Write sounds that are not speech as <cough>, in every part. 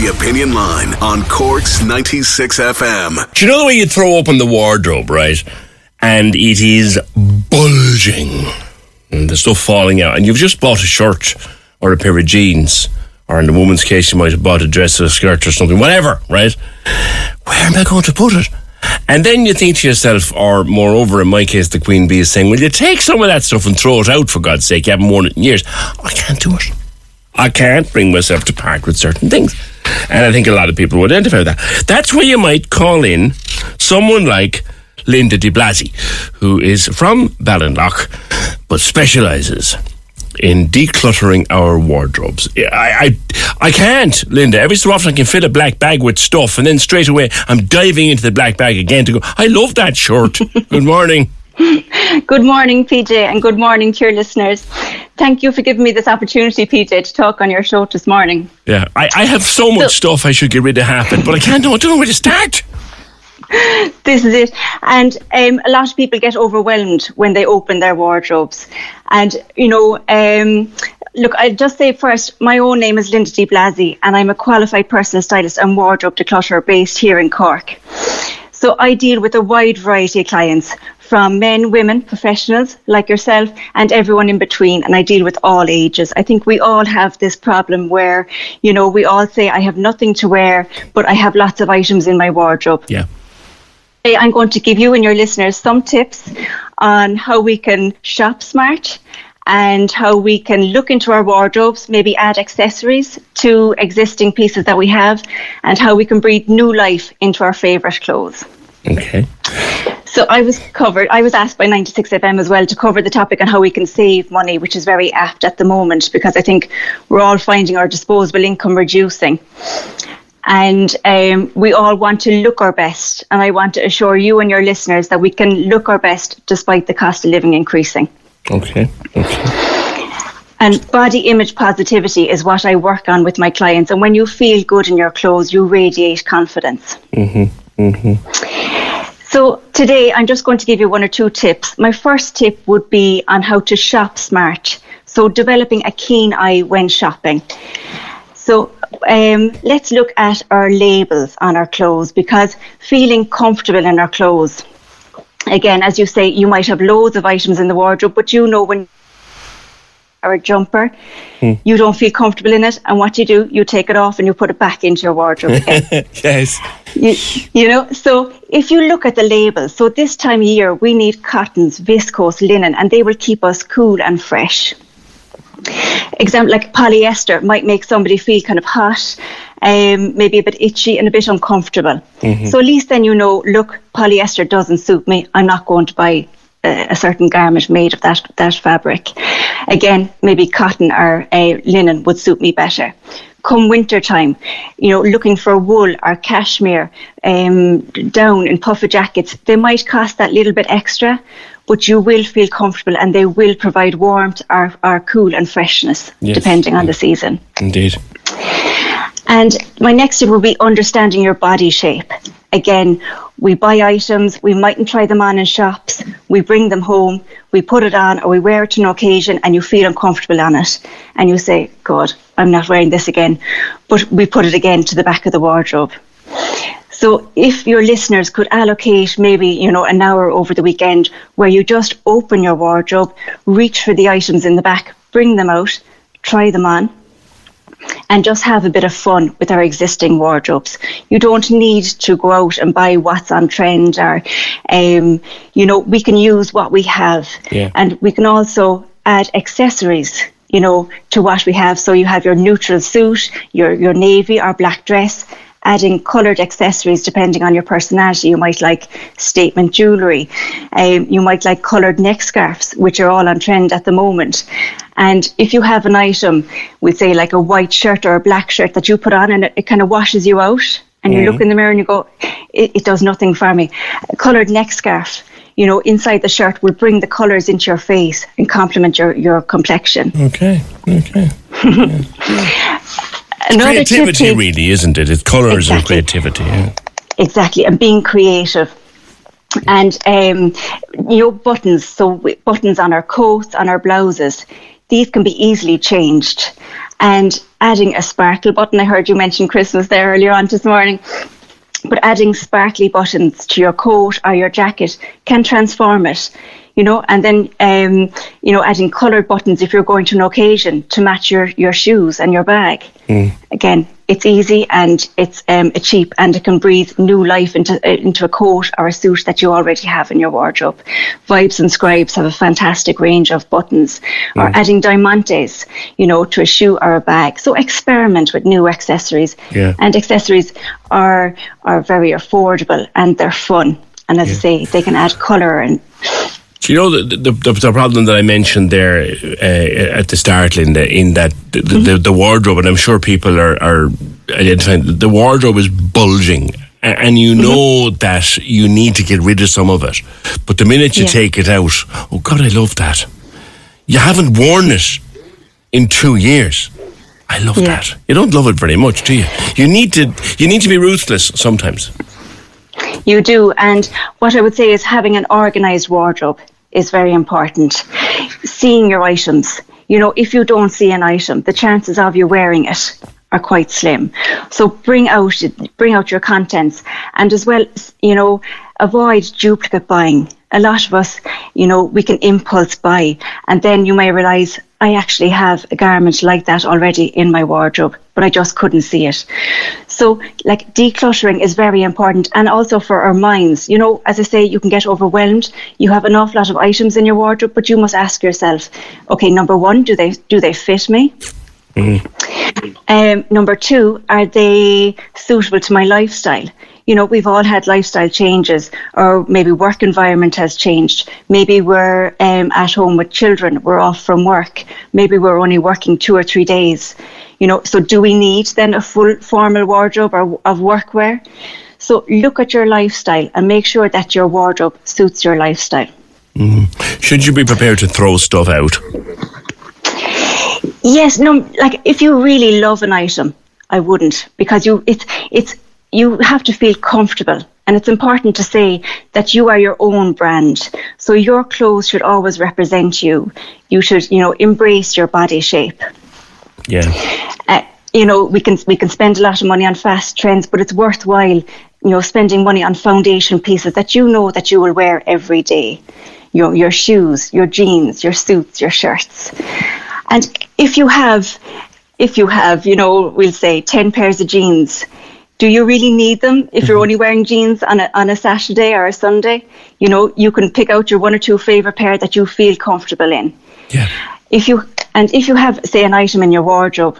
The Opinion Line on Cork's 96 FM. Do you know the way you throw open the wardrobe, right? And it is bulging. And the stuff falling out. And you've just bought a shirt or a pair of jeans. Or in the woman's case, you might have bought a dress or a skirt or something, whatever, right? Where am I going to put it? And then you think to yourself, or moreover, in my case, the Queen Bee is saying, Will you take some of that stuff and throw it out for God's sake? You haven't worn it in years. I can't do it. I can't bring myself to part with certain things. And I think a lot of people would identify with that. That's where you might call in someone like Lynda Di Blasi, who is from Ballinlough, but specialises in decluttering our wardrobes. I, I, I can't, Lynda. Every so often I can fill a black bag with stuff, and then straight away I'm diving into the black bag again to go, I love that shirt. <laughs> Good morning. <laughs> Good morning, PJ, and good morning to your listeners. Thank you for giving me this opportunity, PJ, to talk on your show this morning. Yeah, I, I have so much So- stuff I should get rid of it, but I can't. I don't know where to start. <laughs> This is it. And um, a lot of people get overwhelmed when they open their wardrobes. And, you know, um, look, I'll just say first, my own name is Lynda Di Blasi, and I'm a qualified personal stylist and wardrobe declutterer based here in Cork. So I deal with a wide variety of clients, from men, women, professionals like yourself, and everyone in between. And I deal with all ages. I think we all have this problem where, you know, we all say, I have nothing to wear, but I have lots of items in my wardrobe. Yeah. I'm going to give you and your listeners some tips on how we can shop smart and how we can look into our wardrobes, maybe add accessories to existing pieces that we have, and how we can breathe new life into our favourite clothes. Okay. So I was covered. I was asked by 96FM as well to cover the topic on how we can save money, which is very apt at the moment because I think we're all finding our disposable income reducing. And um, we all want to look our best. And I want to assure you and your listeners that we can look our best despite the cost of living increasing. Okay. Okay. And body image positivity is what I work on with my clients. And when you feel good in your clothes, you radiate confidence. Mhm. Mhm. So today I'm just going to give you one or two tips. My first tip would be on how to shop smart. So developing a keen eye when shopping. So um, let's look at our labels on our clothes because feeling comfortable in our clothes. Again, as you say, you might have loads of items in the wardrobe, but you know when or a jumper, hmm. you don't feel comfortable in it, and what you do, you take it off and you put it back into your wardrobe <laughs> yes. you, you know, so if you look at the labels, so this time of year we need cottons, viscose, linen, and they will keep us cool and fresh. Example like polyester might make somebody feel kind of hot, um, maybe a bit itchy and a bit uncomfortable. So at least then you know, look, polyester doesn't suit me. I'm not going to buy a, a certain garment made of that that fabric. Again, maybe cotton or uh, linen would suit me better. Come winter time, you know, looking for wool or cashmere, um, down in puffer jackets, they might cost that little bit extra, but you will feel comfortable and they will provide warmth or, or cool and freshness, Yes. depending on the mm. season. Indeed. And my next tip will be understanding your body shape. Again, we buy items, we mightn't try them on in shops, we bring them home, we put it on or we wear it to an occasion and you feel uncomfortable on it. And you say, God, I'm not wearing this again. But we put it again to the back of the wardrobe. So if your listeners could allocate maybe, you know, an hour over the weekend where you just open your wardrobe, reach for the items in the back, bring them out, try them on, and just have a bit of fun with our existing wardrobes. You don't need to go out and buy what's on trend or, um, you know, we can use what we have. Yeah. And we can also add accessories, you know, to what we have. So you have your neutral suit, your, your navy or black dress, adding coloured accessories depending on your personality. You might like statement jewellery. Um, you might like coloured neck scarves, which are all on trend at the moment. And if you have an item with, say, like a white shirt or a black shirt that you put on and it, it kind of washes you out, and you look in the mirror and you go, it, it does nothing for me. A coloured neck scarf. You know, inside the shirt will bring the colours into your face and complement your, your complexion. Okay. Okay. <laughs> Another creativity, is- really, isn't it? It's colours and creativity. Yeah. exactly and being creative and um, you know buttons so buttons on our coats on our blouses these can be easily changed and adding a sparkle button i heard you mention christmas there earlier on this morning but adding sparkly buttons to your coat or your jacket can transform it you know and then um, you know adding coloured buttons if you're going to an occasion to match your your shoes and your bag again it's easy and it's um, cheap and it can breathe new life into uh, into a coat or a suit that you already have in your wardrobe. Vibes and Scribes have a fantastic range of buttons, or adding diamantes, you know, to a shoe or a bag. So experiment with new accessories, Yeah. and accessories are are very affordable and they're fun. And as I say, they can add colour and Do you know the, the, the, the problem that I mentioned there uh, at the start, Lynda, in that the, the, the wardrobe, and I'm sure people are, are identifying the wardrobe is bulging. And you know that you need to get rid of some of it. But the minute you Yeah. take it out, oh God, I love that. You haven't worn it in two years. I love Yeah. that. You don't love it very much, do you? You need to. You need to be ruthless sometimes. You do. And what I would say is having an organized wardrobe is very important. Seeing your items. You know, if you don't see an item, the chances of you wearing it are quite slim. So bring out bring out your contents and as well, you know, avoid duplicate buying. A lot of us, you know, we can impulse buy and then you may realize I actually have a garment like that already in my wardrobe, but I just couldn't see it. So, like, decluttering is very important, and also for our minds. You know, as I say, you can get overwhelmed. You have an awful lot of items in your wardrobe, but you must ask yourself, okay, number one, do they do they fit me? Um, number two, are they suitable to my lifestyle? You know, we've all had lifestyle changes, or maybe work environment has changed. Maybe we're um, at home with children, we're off from work. Maybe we're only working two or three days. You know, so do we need then a full formal wardrobe or of workwear? So look at your lifestyle and make sure that your wardrobe suits your lifestyle. Should you be prepared to throw stuff out? Yes, no, like if you really love an item, I wouldn't because you it's it's you have to feel comfortable and it's important to say that you are your own brand. So your clothes should always represent you. You should, you know, embrace your body shape. Yeah. Uh, you know, we can we can spend a lot of money on fast trends, but it's worthwhile, you know, spending money on foundation pieces that you know that you will wear every day. You know, your shoes, your jeans, your suits, your shirts. And if you have, if you have, you know, we'll say ten pairs of jeans, do you really need them if you're mm-hmm. only wearing jeans on a on a Saturday or a Sunday? You know, you can pick out your one or two favorite pair that you feel comfortable in Yeah. if you and if you have say an item in your wardrobe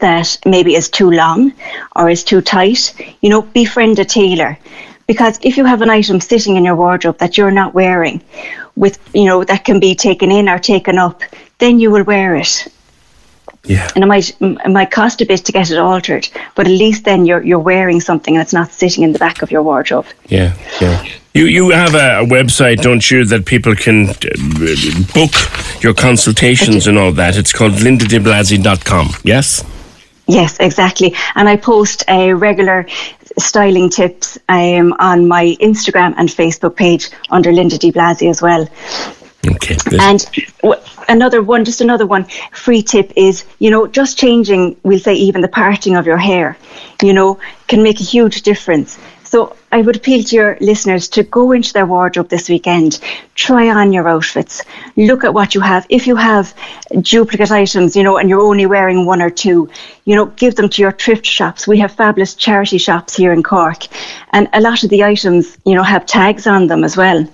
that maybe is too long or is too tight you know befriend a tailor because if you have an item sitting in your wardrobe that you're not wearing with you know that can be taken in or taken up then you will wear it Yeah. and it might it might cost a bit to get it altered but at least then you're you're wearing something and it's not sitting in the back of your wardrobe Yeah, yeah. You you have a, a website, don't you, that people can uh, book your consultations and all that. It's called lyndadiblasi.com. Yes. Yes, exactly. And I post a regular styling tips um, on my Instagram and Facebook page under Lynda Di Blasi as well. Okay. And w- another one, just another one, free tip is, you know, just changing, we'll say even the parting of your hair, you know, can make a huge difference. So I would appeal to your listeners to go into their wardrobe this weekend, try on your outfits, look at what you have. If you have duplicate items, you know, and you're only wearing one or two, you know, give them to your thrift shops. We have fabulous charity shops here in Cork, and a lot of the items, you know, have tags on them as well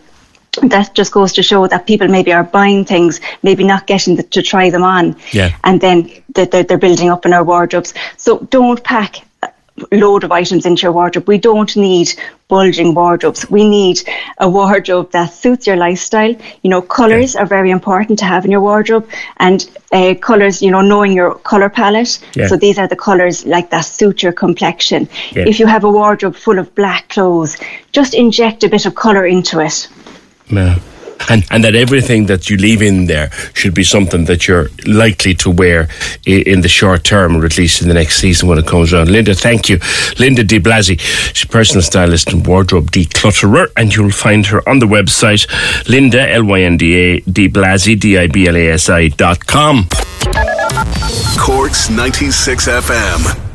that just goes to show that people maybe are buying things, maybe not getting the, to try them on, yeah. and then they're, they're building up in our wardrobes. So don't pack a load of items into your wardrobe. We don't need bulging wardrobes. We need a wardrobe that suits your lifestyle. You know, colours are very important to have in your wardrobe, and uh, colours. You know, knowing your colour palette. Yeah. So these are the colours like that suit your complexion. Yeah. If you have a wardrobe full of black clothes, just inject a bit of colour into it. Yeah. And, and that everything that you leave in there should be something that you're likely to wear i- in the short term, or at least in the next season when it comes around. Lynda, thank you. Lynda Di Blasi, she's personal stylist and wardrobe declutterer, and you'll find her on the website Lynda, L Y N D A, Di Blasi, D I B L A S I dot com. Corks 96 FM.